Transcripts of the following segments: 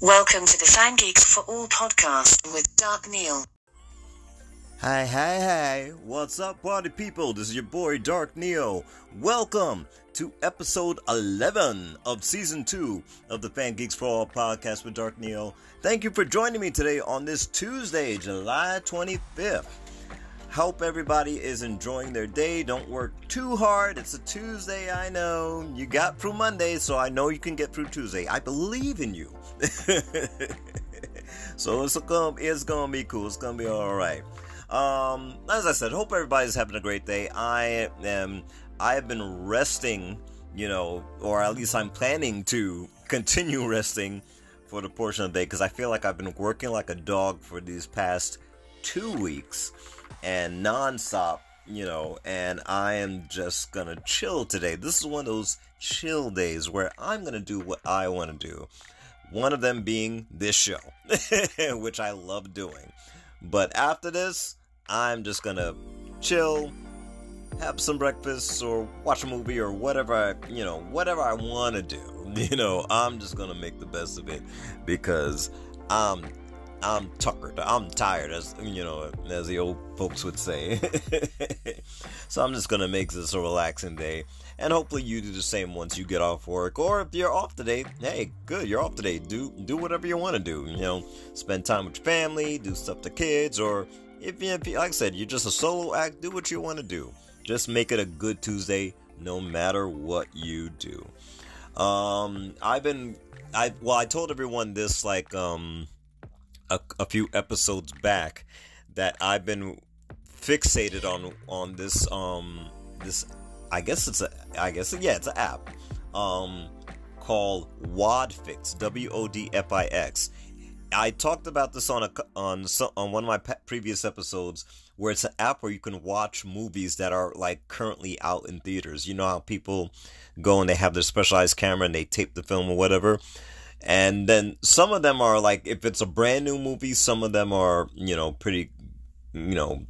Welcome to the Fan Geeks for All podcast with Dark Neo. Hi, hi, hi. What's up, party people? This is your boy, Dark Neo. Welcome to episode 11 of season 2 of the Fan Geeks for All podcast with Dark Neo. Thank you for joining me today on this Tuesday, July 25th. Hope everybody is enjoying their day. Don't work too hard. It's a Tuesday, I know. You got through Monday, so I know you can get through Tuesday. I believe in you. so it's gonna, it's gonna be cool. It's gonna be all right. Um, as I said, hope everybody's having a great day. I am. I have been resting, you know, or at least I'm planning to continue resting for the portion of the day because I feel like I've been working like a dog for these past two weeks and nonstop, you know, and I am just gonna chill today. This is one of those chill days where I'm gonna do what I want to do. One of them being this show, which I love doing. But after this, I'm just gonna chill, have some breakfast, or watch a movie, or whatever I, you know, whatever I want to do. You know, I'm just gonna make the best of it because I'm I'm tuckered. I'm tired, as you know, as the old folks would say. so I'm just gonna make this a relaxing day, and hopefully you do the same once you get off work. Or if you're off today, hey, good, you're off today. Do do whatever you want to do. You know, spend time with your family, do stuff to kids, or if you, like I said, you're just a solo act, do what you want to do. Just make it a good Tuesday, no matter what you do. Um, I've been, I well, I told everyone this like um, a, a few episodes back that I've been fixated on on this um this I guess it's a I guess yeah it's an app um called Wodfix W O D F I X I talked about this on a on on one of my previous episodes where it's an app where you can watch movies that are like currently out in theaters. You know how people go and they have their specialized camera and they tape the film or whatever. And then some of them are like if it's a brand new movie, some of them are, you know, pretty you know,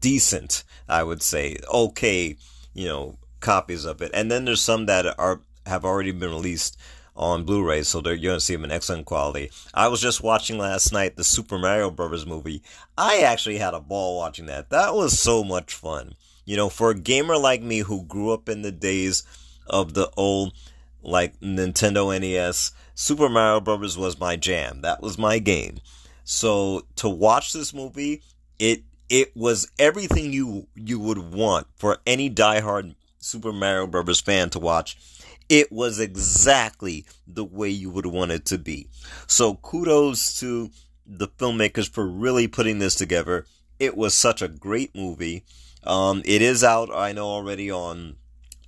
decent, I would say. Okay, you know, copies of it. And then there's some that are have already been released on Blu-ray, so you're going to see them in excellent quality. I was just watching last night the Super Mario Brothers movie. I actually had a ball watching that. That was so much fun. You know, for a gamer like me who grew up in the days of the old like Nintendo NES, Super Mario Brothers was my jam. That was my game. So to watch this movie, it it was everything you you would want for any diehard Super Mario Brothers fan to watch it was exactly the way you would want it to be. So kudos to the filmmakers for really putting this together. It was such a great movie. Um, it is out, I know already on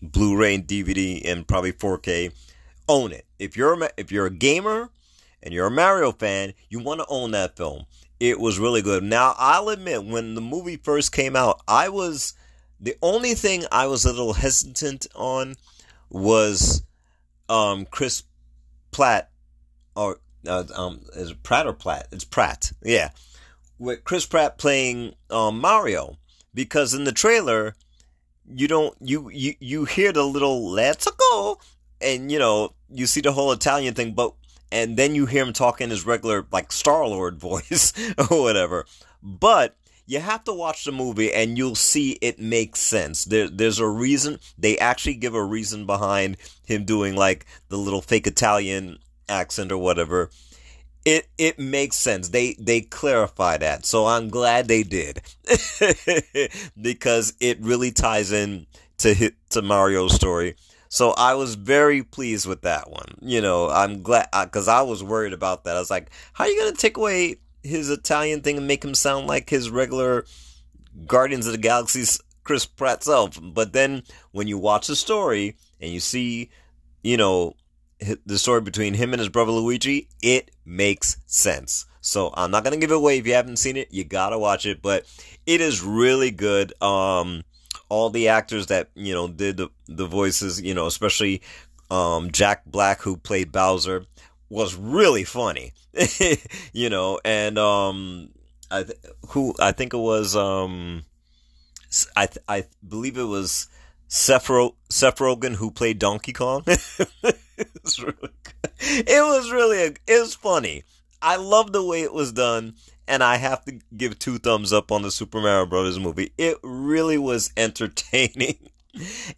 Blu-ray and DVD and probably 4K. Own it. If you're a, if you're a gamer and you're a Mario fan, you want to own that film. It was really good. Now, I'll admit, when the movie first came out, I was the only thing I was a little hesitant on was um, Chris Platt or uh, um, is it Pratt or Platt? It's Pratt. Yeah, with Chris Pratt playing um, Mario because in the trailer you don't you you you hear the little "Let's go" and you know you see the whole Italian thing, but and then you hear him talking his regular like Star Lord voice or whatever. But you have to watch the movie and you'll see it makes sense. There, there's a reason. They actually give a reason behind him doing like the little fake Italian accent or whatever. It it makes sense. They they clarify that. So I'm glad they did because it really ties in to hit to Mario's story. So I was very pleased with that one. You know, I'm glad because I was worried about that. I was like, how are you going to take away his Italian thing and make him sound like his regular Guardians of the Galaxy's Chris Pratt self. But then when you watch the story and you see, you know, the story between him and his brother Luigi, it makes sense. So I'm not gonna give it away if you haven't seen it. You gotta watch it, but it is really good. Um, all the actors that you know did the, the voices, you know, especially um, Jack Black who played Bowser was really funny, you know, and um, I th- who I think it was um, I th- I believe it was Seth, Ro- Seth Rogen, who played Donkey Kong. it, was really, it was really, a, it was funny. I love the way it was done, and I have to give two thumbs up on the Super Mario Brothers movie. It really was entertaining.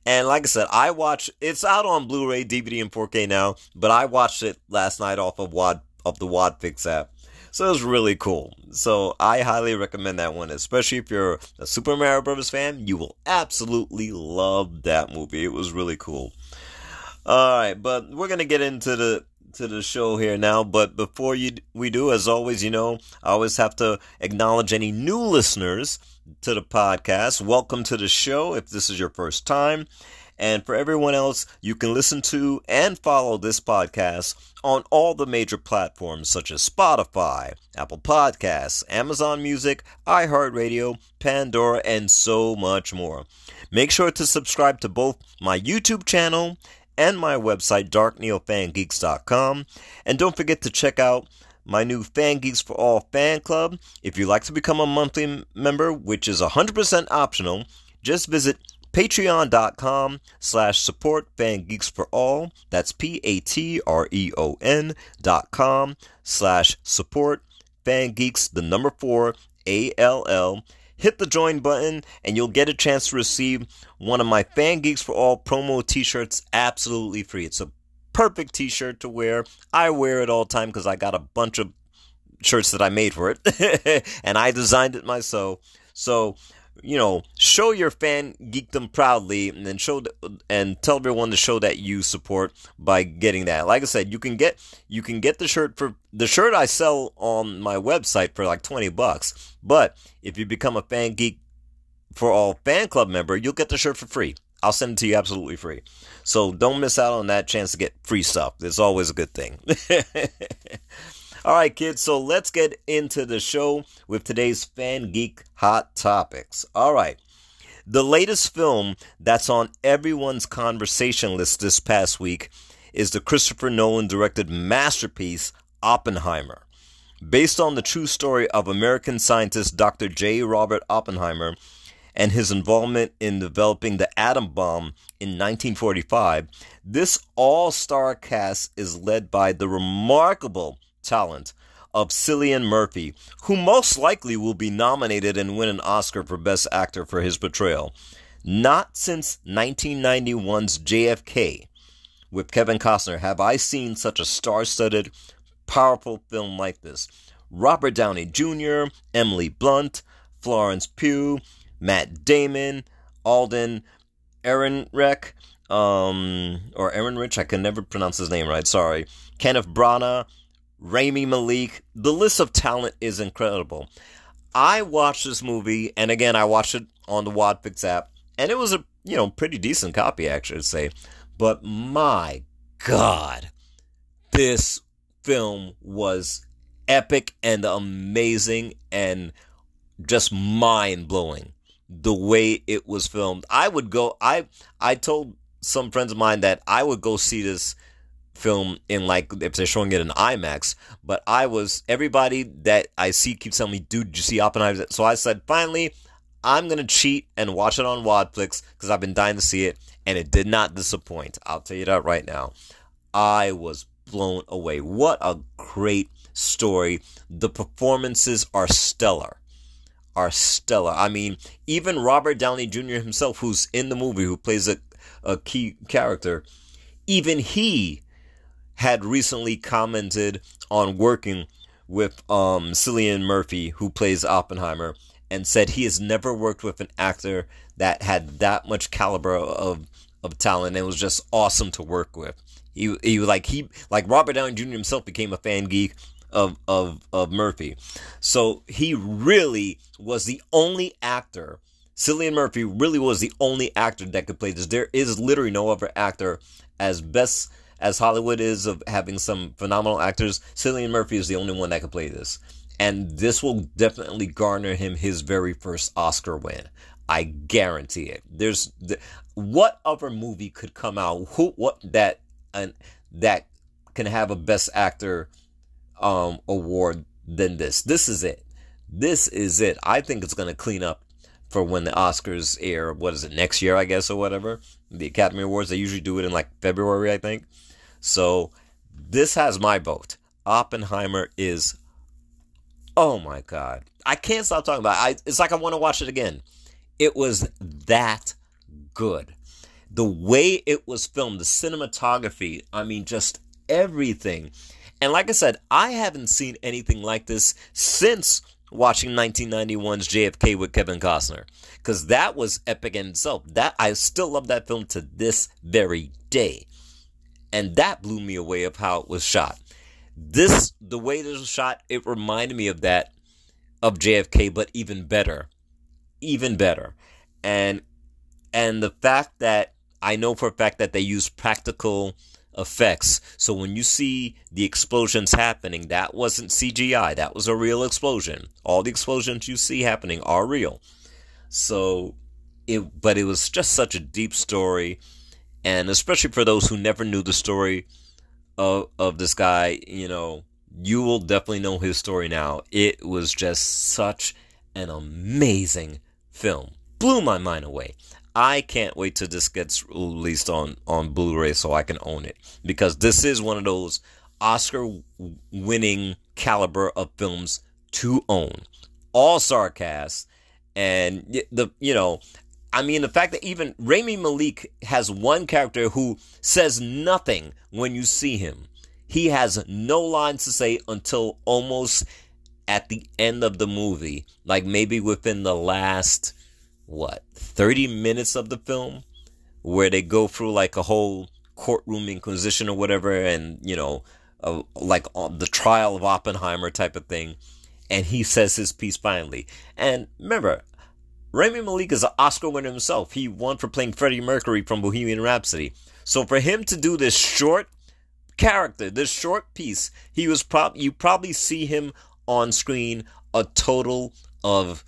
And like I said, I watched. It's out on Blu-ray, DVD, and 4K now. But I watched it last night off of Wad of the Wodfix app. So it was really cool. So I highly recommend that one, especially if you're a Super Mario Brothers fan. You will absolutely love that movie. It was really cool. All right, but we're gonna get into the to the show here now. But before you we do, as always, you know, I always have to acknowledge any new listeners to the podcast. Welcome to the show if this is your first time. And for everyone else, you can listen to and follow this podcast on all the major platforms such as Spotify, Apple Podcasts, Amazon Music, iHeartRadio, Pandora, and so much more. Make sure to subscribe to both my YouTube channel and my website, darkneofangeeks.com. And don't forget to check out my new Fan Geeks for All fan club. If you'd like to become a monthly member, which is 100% optional, just visit patreon.com slash support fan geeks for all that's p-a-t-r-e-o-n dot com slash support fan geeks the number four a-l-l hit the join button and you'll get a chance to receive one of my fan geeks for all promo t-shirts absolutely free it's a perfect t-shirt to wear i wear it all the time because i got a bunch of shirts that i made for it and i designed it myself so you know, show your fan geekdom proudly, and then show and tell everyone to show that you support by getting that. Like I said, you can get you can get the shirt for the shirt I sell on my website for like twenty bucks. But if you become a fan geek for all fan club member, you'll get the shirt for free. I'll send it to you absolutely free. So don't miss out on that chance to get free stuff. It's always a good thing. All right, kids, so let's get into the show with today's Fan Geek Hot Topics. All right. The latest film that's on everyone's conversation list this past week is the Christopher Nolan directed masterpiece, Oppenheimer. Based on the true story of American scientist Dr. J. Robert Oppenheimer and his involvement in developing the atom bomb in 1945, this all star cast is led by the remarkable talent of Cillian Murphy, who most likely will be nominated and win an Oscar for Best Actor for his portrayal. Not since 1991's JFK with Kevin Costner have I seen such a star studded, powerful film like this. Robert Downey Jr., Emily Blunt, Florence Pugh, Matt Damon, Alden Ehrenreich, um, or Ehrenrich, I can never pronounce his name right, sorry. Kenneth Branagh, Rami Malek. The list of talent is incredible. I watched this movie, and again, I watched it on the Wodfix app, and it was a you know pretty decent copy, actually, to say. But my God, this film was epic and amazing and just mind blowing the way it was filmed. I would go. I I told some friends of mine that I would go see this film in like if they're showing it in IMAX. But I was everybody that I see keeps telling me, dude, did you see Oppenheimer? So I said, finally, I'm gonna cheat and watch it on Wadflix because I've been dying to see it, and it did not disappoint. I'll tell you that right now. I was blown away. What a great story. The performances are stellar. Are stellar. I mean, even Robert Downey Jr. himself, who's in the movie, who plays a, a key character, even he had recently commented on working with um, Cillian Murphy, who plays Oppenheimer, and said he has never worked with an actor that had that much caliber of of talent. And it was just awesome to work with. He he like he like Robert Downey Jr. himself became a fan geek of of of Murphy, so he really was the only actor. Cillian Murphy really was the only actor that could play this. There is literally no other actor as best as Hollywood is of having some phenomenal actors, Cillian Murphy is the only one that could play this. And this will definitely garner him his very first Oscar win. I guarantee it. There's what other movie could come out who what that and that can have a best actor um award than this. This is it. This is it. I think it's going to clean up for when the Oscars air. What is it next year? I guess or whatever. The Academy Awards they usually do it in like February, I think. So this has my vote. Oppenheimer is. Oh my god! I can't stop talking about it. I, it's like I want to watch it again. It was that good. The way it was filmed, the cinematography, I mean, just everything. And like I said, I haven't seen anything like this since watching 1991's JFK with Kevin Costner because that was epic in itself. That I still love that film to this very day, and that blew me away of how it was shot. This the way this was shot, it reminded me of that of JFK, but even better, even better, and and the fact that I know for a fact that they use practical effects. So when you see the explosions happening, that wasn't CGI. That was a real explosion. All the explosions you see happening are real. So it but it was just such a deep story and especially for those who never knew the story of of this guy, you know, you will definitely know his story now. It was just such an amazing film. Blew my mind away. I can't wait till this gets released on on Blu-ray so I can own it because this is one of those Oscar-winning caliber of films to own. All star cast, and the you know, I mean the fact that even Rami Malek has one character who says nothing when you see him. He has no lines to say until almost at the end of the movie, like maybe within the last what 30 minutes of the film where they go through like a whole courtroom inquisition or whatever and you know uh, like the trial of oppenheimer type of thing and he says his piece finally and remember Rami Malek is an Oscar winner himself. He won for playing Freddie Mercury from Bohemian Rhapsody. So for him to do this short character, this short piece, he was prob you probably see him on screen a total of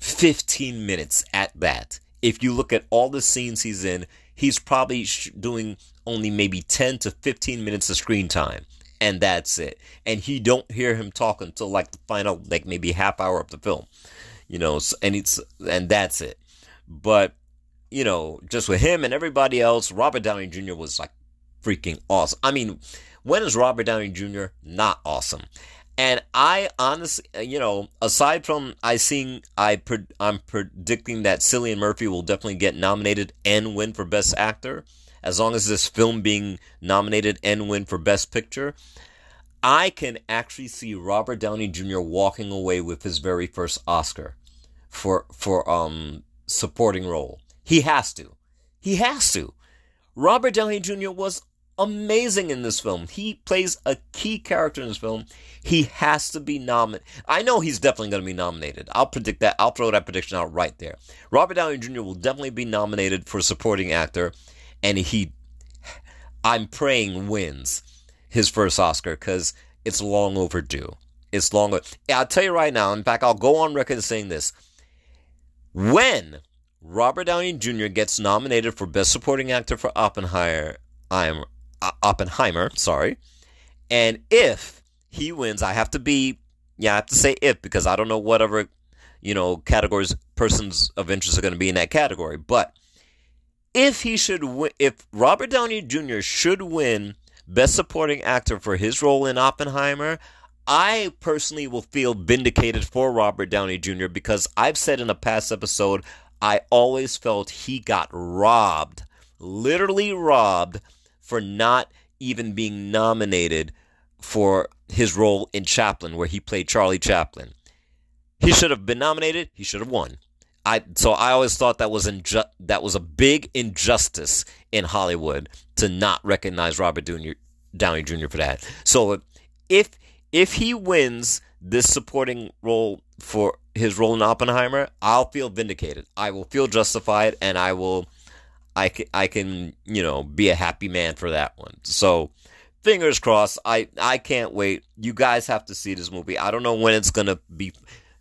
15 minutes at that. If you look at all the scenes he's in, he's probably doing only maybe 10 to 15 minutes of screen time and that's it. And you don't hear him talk until like the final like maybe half hour of the film you know and it's and that's it. But you know just with him and everybody else robert downey jr was like freaking awesome. I mean when is robert downey jr not awesome and I honestly, uh, you know, aside from I seeing, I I'm predicting that Cillian Murphy will definitely get nominated and win for Best Actor, as long as this film being nominated and win for Best Picture. I can actually see Robert Downey Jr. walking away with his very first Oscar for for um supporting role. He has to. He has to. Robert Downey Jr. was amazing in this film. He plays a key character in this film. He has to be nominated. I know he's definitely going to be nominated. I'll predict that. I'll throw that prediction out right there. Robert Downey Jr. will definitely be nominated for supporting actor, and he, I'm praying, wins his first Oscar because it's long overdue. It's long. I'll tell you right now. In fact, I'll go on record saying this. When Robert Downey Jr. gets nominated for Best Supporting Actor for Oppenheimer, I'm Oppenheimer, sorry. And if he wins, I have to be, yeah, I have to say if because I don't know whatever, you know, categories persons of interest are going to be in that category. But if he should win, if Robert Downey Jr. should win Best Supporting Actor for his role in Oppenheimer, I personally will feel vindicated for Robert Downey Jr. because I've said in a past episode, I always felt he got robbed, literally robbed for not even being nominated for his role in Chaplin, where he played Charlie Chaplin. He should have been nominated. He should have won. I so I always thought that was inju- that was a big injustice in Hollywood to not recognize Robert Downey Jr. for that. So if if he wins this supporting role for his role in Oppenheimer, I'll feel vindicated. I will feel justified, and I will I can, I can, you know, be a happy man for that one. So, fingers crossed. I, I can't wait. You guys have to see this movie. I don't know when it's to be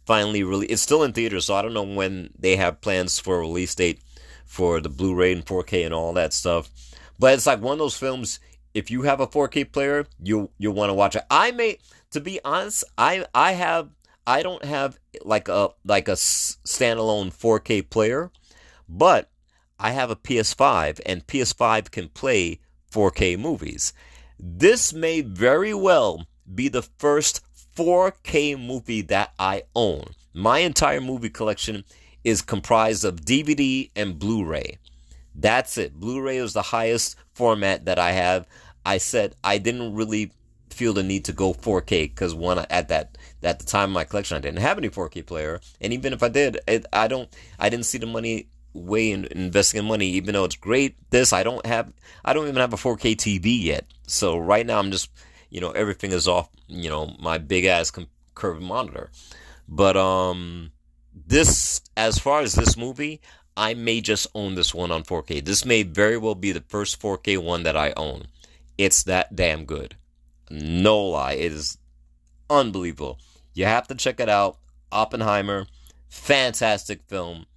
finally released. It's still in theaters, so I don't know when they have plans for a release date for the Blu-ray and 4K and all that stuff. But it's like one of those films. If you have a 4K player, you you'll want to watch it. I may, to be honest, I I have I don't have like a like a standalone 4K player, but I have a PS5 and PS5 can play 4K movies. This may very well be the first 4K movie that I own. My entire movie collection is comprised of DVD and Blu ray. That's it. Blu ray is the highest format that I have. I said I didn't really feel the need to go 4K because one at that at the time of my collection I didn't have any 4K player, and even if I did, it, I don't I didn't see the money way in investing in money. Even though it's great, this I don't have I don't even have a 4K TV yet. So right now I'm just you know everything is off you know my big ass curved monitor, but um this as far as this movie. I may just own this one on 4K. This may very well be the first 4K one that I own. It's that damn good. No lie, it is unbelievable. You have to check it out. Oppenheimer, fantastic film.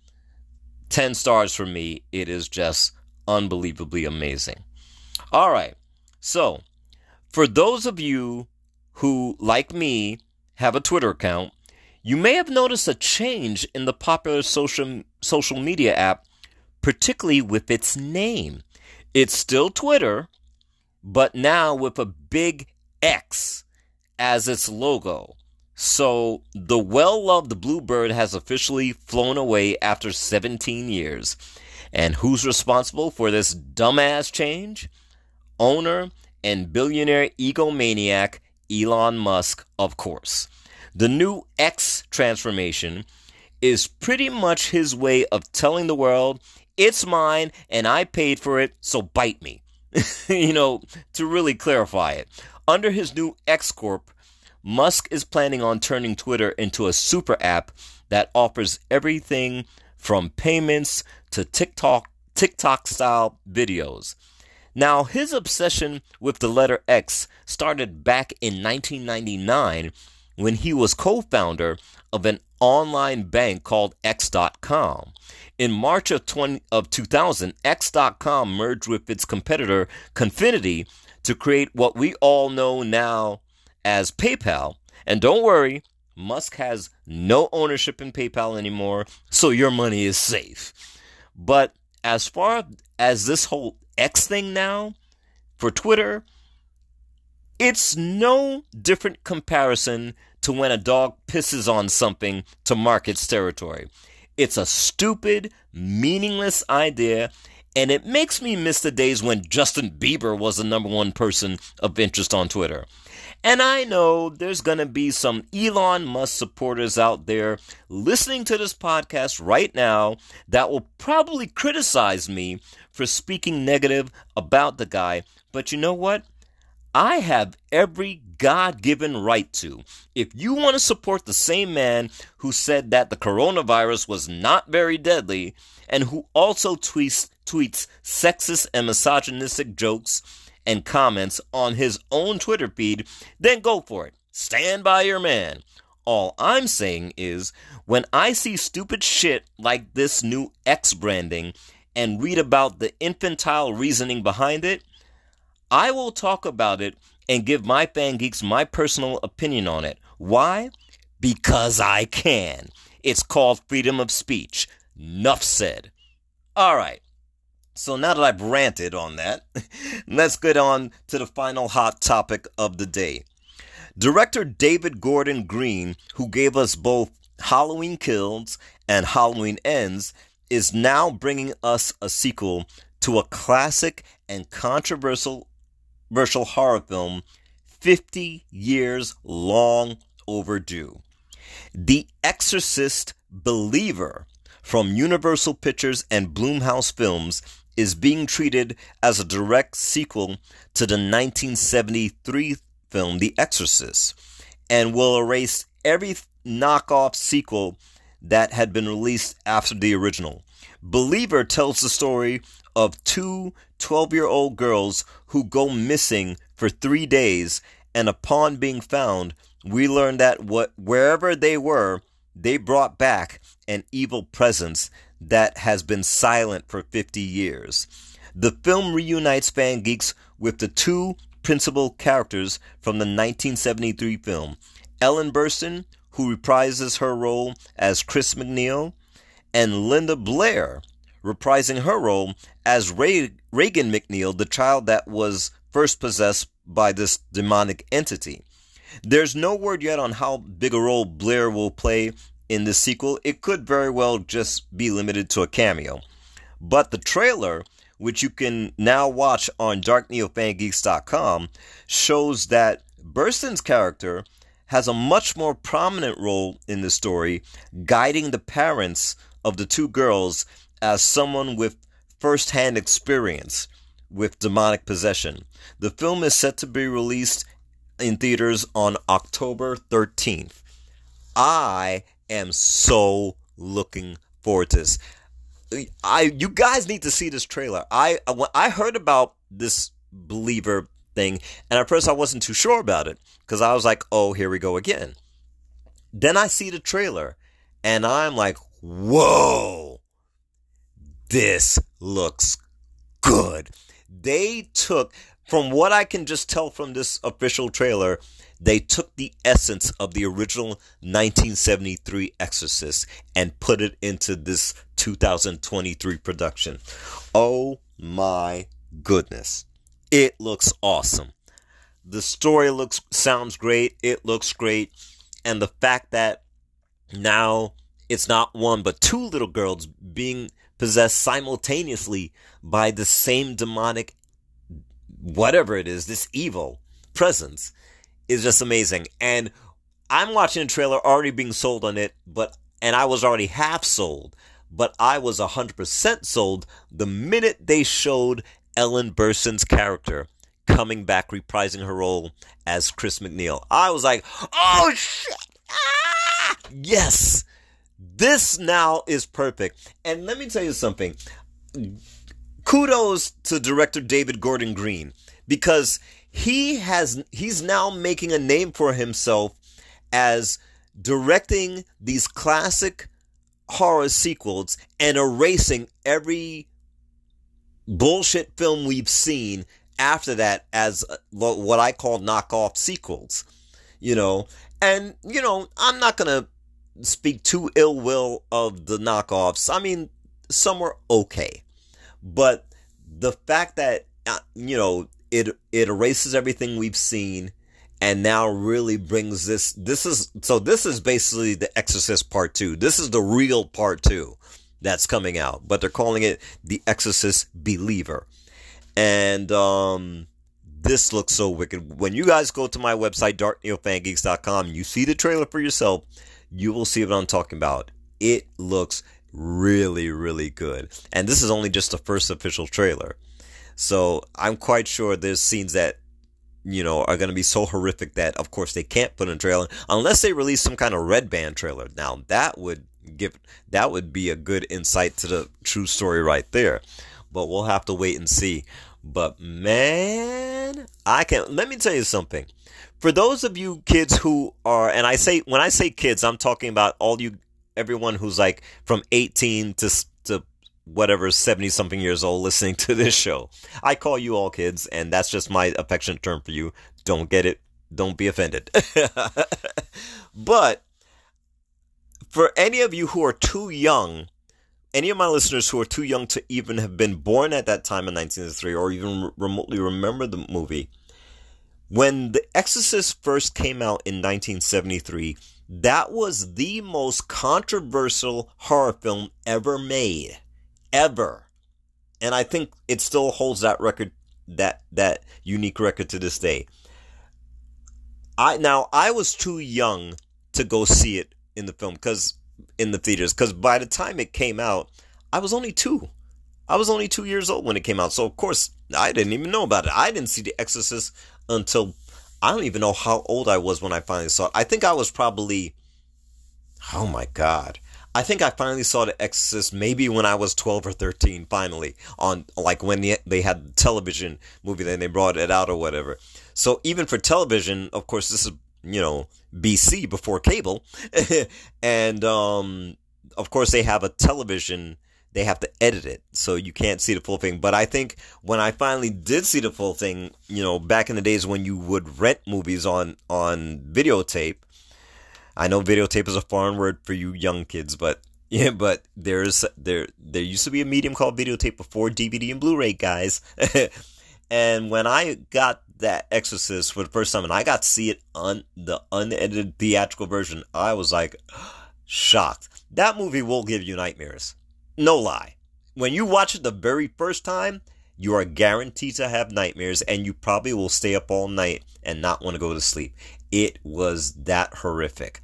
10 stars for me. It is just unbelievably amazing. All right. So, for those of you who, like me, have a Twitter account, you may have noticed a change in the popular social, social media app, particularly with its name. It's still Twitter, but now with a big X as its logo. So the well loved Bluebird has officially flown away after 17 years. And who's responsible for this dumbass change? Owner and billionaire egomaniac Elon Musk, of course. The new X transformation is pretty much his way of telling the world, it's mine and I paid for it, so bite me. you know, to really clarify it. Under his new X Corp, Musk is planning on turning Twitter into a super app that offers everything from payments to TikTok TikTok style videos. Now, his obsession with the letter X started back in 1999 when he was co-founder of an online bank called X.com. In March of, 20, of 2000, X.com merged with its competitor Confinity to create what we all know now as PayPal. And don't worry, Musk has no ownership in PayPal anymore, so your money is safe. But as far as this whole X thing now for Twitter, it's no different comparison to when a dog pisses on something to mark its territory. It's a stupid, meaningless idea, and it makes me miss the days when Justin Bieber was the number one person of interest on Twitter. And I know there's going to be some Elon Musk supporters out there listening to this podcast right now that will probably criticize me for speaking negative about the guy. But you know what? I have every God given right to. If you want to support the same man who said that the coronavirus was not very deadly and who also tweets, tweets sexist and misogynistic jokes and comments on his own Twitter feed, then go for it. Stand by your man. All I'm saying is, when I see stupid shit like this new X branding and read about the infantile reasoning behind it, I will talk about it and give my fan geeks my personal opinion on it. Why? Because I can. It's called freedom of speech. Nuff said. All right. So now that I've ranted on that, let's get on to the final hot topic of the day. Director David Gordon Green, who gave us both Halloween Kills and Halloween Ends, is now bringing us a sequel to a classic and controversial controversial horror film 50 years long overdue. The Exorcist Believer from Universal Pictures and Blumhouse Films is being treated as a direct sequel to the 1973 film The Exorcist and will erase every knockoff sequel that had been released after the original. Believer tells the story of two 12 year old girls who go missing for three days, and upon being found, we learn that what, wherever they were, they brought back an evil presence that has been silent for 50 years. The film reunites fan geeks with the two principal characters from the 1973 film Ellen Burstyn, who reprises her role as Chris MacNeil, and Linda Blair, reprising her role as Ray- Regan MacNeil, the child that was first possessed by this demonic entity. There's no word yet on how big a role Blair will play in the sequel. It could very well just be limited to a cameo. But the trailer, which you can now watch on darkneofangeeks.com, shows that Burstyn's character has a much more prominent role in the story, guiding the parents of the two girls as someone with firsthand experience with demonic possession. The film is set to be released in theaters on October 13th. I am so looking forward to this. I you guys need to see this trailer. I when I heard about this believer thing, and at first I wasn't too sure about it because I was like, "Oh, here we go again." Then I see the trailer, and I'm like, "Whoa, this looks good." They took, from what I can just tell from this official trailer, they took the essence of the original 1973 Exorcist and put it into this 2023 production. Oh my goodness. It looks awesome. The story looks sounds great. It looks great. And the fact that now it's not one but two little girls being possessed simultaneously by the same demonic whatever it is, this evil presence is just amazing. And I'm watching a trailer already being sold on it, but and I was already half sold, but I was 100% sold the minute they showed Ellen Burstyn's character coming back reprising her role as Chris MacNeil. I was like, "Oh shit. Ah! Yes. This now is perfect." And let me tell you something. Kudos to director David Gordon Green because he has he's now making a name for himself as directing these classic horror sequels and erasing every bullshit film we've seen after that as uh, what I call knockoff sequels. You know, and you know, I'm not to speak too ill will of the knockoffs. I mean, some were okay. But the fact that uh, you know, it it erases everything we've seen and now really brings this this is so this is basically the exorcist part 2 this is the real part 2 that's coming out but they're calling it the exorcist believer. And um this looks so wicked. When you guys go to my website darkneofangeeks.com you see the trailer for yourself you will see what i'm talking about. It looks really really good. And this is only just the first official trailer so I'm quite sure there's scenes that you know are going to be so horrific that of course they can't put in a trailer unless they release some kind of red band trailer. Now that would give that would be a good insight to the true story right there. But we'll have to wait and see. But man, I can let me tell you something. For those of you kids who are and I say when I say kids, I'm talking about all you everyone who's like from 18 to whatever 70 something years old listening to this show. I call you all kids, and that's just my affectionate term for you. Don't get it. Don't be offended. but for any of you who are too young, any of my listeners who are too young to even have been born at that time in 1903 or even remotely remember the movie, when The Exorcist first came out in 1973, that was the most controversial horror film ever made ever. And I think it still holds that record, that that unique record to this day. I now I was too young to go see it in the film because in the theaters because by the time it came out, I was only two. I was only two years old when it came out, so of course I didn't even know about it. I didn't see The Exorcist until I don't even know how old I was when I finally saw it. I think I was probably, oh my god, I think I finally saw The Exorcist maybe when I was 12 or 13, finally, on like when they had the television movie, then they brought it out or whatever. So even for television, of course, this is, you know, BC before cable. and, um, of course, they have a television, they have to edit it, so you can't see the full thing. But I think when I finally did see the full thing, you know, back in the days when you would rent movies on, on videotape, I know videotape is a foreign word for you young kids, but yeah, but there's there there used to be a medium called videotape before DVD and Blu-ray, guys. and when I got that Exorcist for the first time, and I got to see it on the unedited theatrical version, I was like shocked. That movie will give you nightmares. No lie. When you watch it the very first time, you are guaranteed to have nightmares, and you probably will stay up all night and not want to go to sleep. It was that horrific.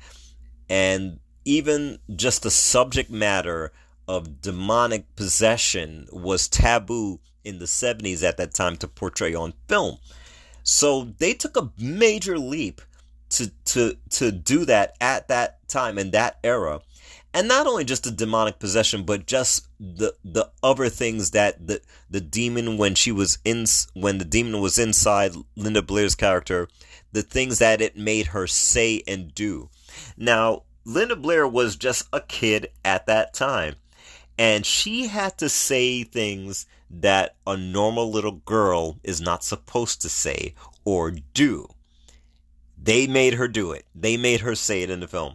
And even just the subject matter of demonic possession was taboo in the 70s at that time to portray on film. So they took a major leap to to to do that at that time in that era. And not only just the demonic possession, but just the the other things that the the demon when she was in when the demon was inside Linda Blair's character, the things that it made her say and do. Now, Linda Blair was just a kid at that time. And she had to say things that a normal little girl is not supposed to say or do. They made her do it. They made her say it in the film.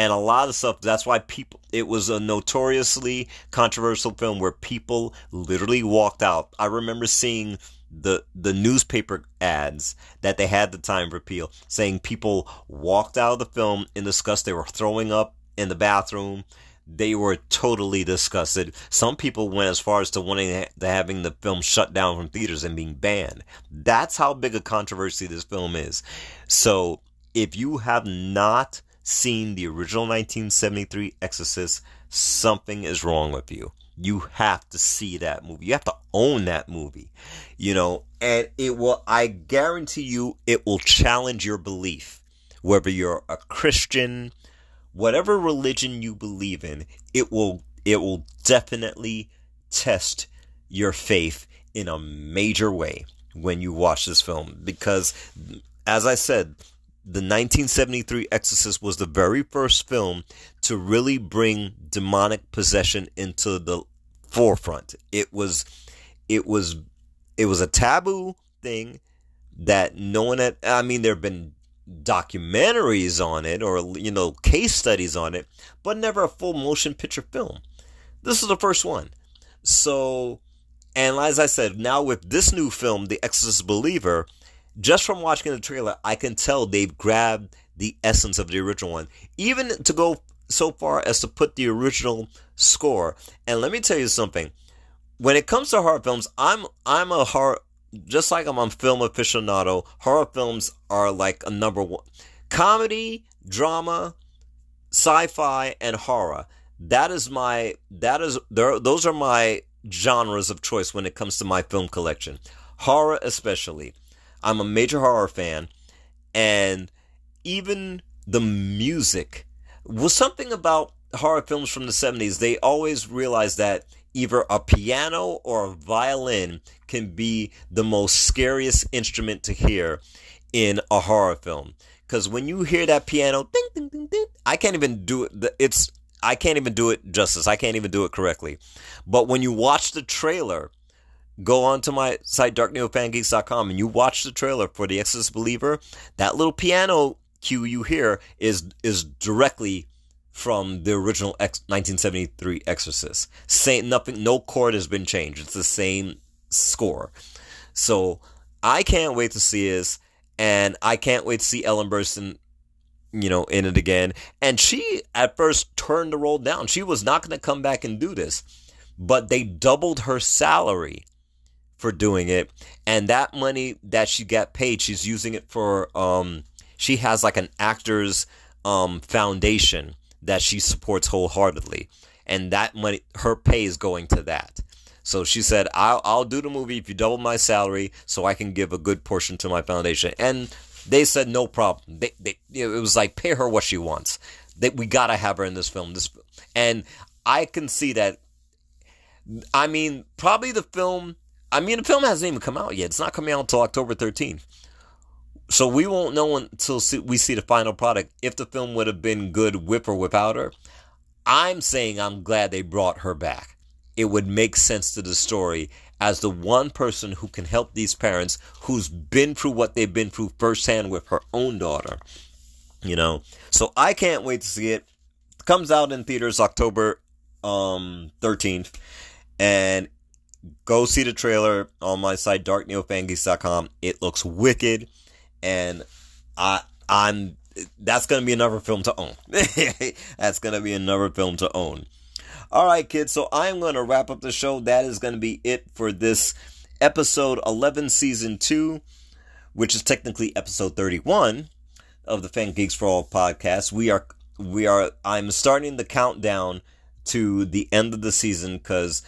And a lot of stuff, that's why people, it was a notoriously controversial film where people literally walked out. I remember seeing the the newspaper ads that they had the time Peele saying people walked out of the film in disgust. They were throwing up in the bathroom. They were totally disgusted. Some people went as far as to wanting to having the film shut down from theaters and being banned. That's how big a controversy this film is. So if you have not seen the original 1973 Exorcist, something is wrong with you you have to see that movie. You have to own that movie, you know, and it will, I guarantee you, it will challenge your belief. Whether you're a Christian, whatever religion you believe in, it will, it will definitely test your faith in a major way when you watch this film. Because, as I said, the 1973 Exorcist was the very first film to really bring demonic possession into the forefront. It was, it was, it was a taboo thing that no one had. I mean, there have been documentaries on it or you know case studies on it, but never a full motion picture film. This is the first one. So, and as I said, now with this new film, The Exorcist Believer, just from watching the trailer, I can tell they've grabbed the essence of the original one. Even to go so far as to put the original score. And let me tell you something. When it comes to horror films, I'm I'm a horror just like I'm a film aficionado. Horror films are like a number one. Comedy, drama, sci-fi, and horror. That is my that is those are my genres of choice when it comes to my film collection. Horror especially. I'm a major horror fan and even the music was something about horror films from the 70s. They always realized that either a piano or a violin can be the most scariest instrument to hear in a horror film. Because when you hear that piano, ding, ding, ding, ding, I can't even do it. It's I can't even do it justice. I can't even do it correctly. But when you watch the trailer, go on to my site darkneofangeeks.com and you watch the trailer for The Exorcist Believer, that little piano cue you hear is is directly from the original X, 1973 Exorcist. Same nothing, no chord has been changed. It's the same score. So I can't wait to see this, and I can't wait to see Ellen Burstyn, you know, in it again. And she at first turned the role down. She was not going to come back and do this, but they doubled her salary for doing it, and that money that she got paid, she's using it for um she has like an actors um, foundation that she supports wholeheartedly, and that money, her pay is going to that. So she said, "I'll I'll do the movie if you double my salary, so I can give a good portion to my foundation." And they said, "No problem." They, they it was like pay her what she wants. We gotta have her in this film. This and I can see that. I mean, probably the film. I mean, the film hasn't even come out yet. It's not coming out until October 13th. So we won't know until we see the final product if the film would have been good with or without her. I'm saying I'm glad they brought her back. It would make sense to the story as the one person who can help these parents who's been through what they've been through firsthand with her own daughter. You know, so I can't wait to see it. it comes out in theaters October um 13th, and go see the trailer on my site darkneofangeeks.com. It looks wicked, and I I'm that's gonna be another film to own. that's gonna be another film to own. All right, kids. So I'm gonna wrap up the show. That is gonna be it for this episode 11, season two, which is technically episode 31 of the Fan Geeks for All podcast. We are we are I'm starting the countdown to the end of the season because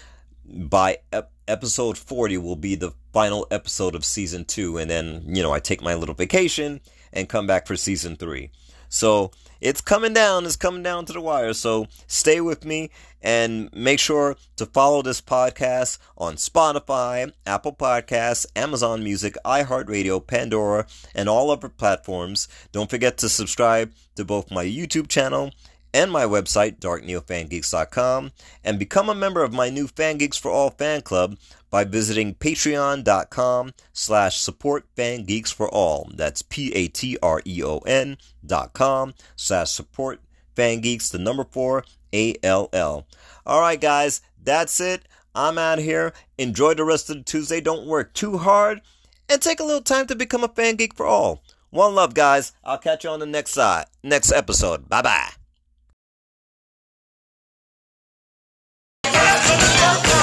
by ep- episode 40 will be the final episode of season 2 and then you know I take my little vacation and come back for season 3. So it's coming down, it's coming down to the wire. So stay with me and make sure to follow this podcast on Spotify, Apple Podcasts, Amazon Music, iHeartRadio, Pandora, and all other platforms. Don't forget to subscribe to both my YouTube channel and my website, darkneofangeeks.com, and become a member of my new Fan Geeks for All fan club by visiting patreon.com slash support fan geeks for all. That's P-A-T-R-E-O-N dot com slash support fan geeks, the number four, A-L-L. All right, guys, that's it. I'm out here. Enjoy the rest of the Tuesday. Don't work too hard and take a little time to become a fan geek for all. One love, guys. I'll catch you on the next side, next episode. Bye bye. Welcome.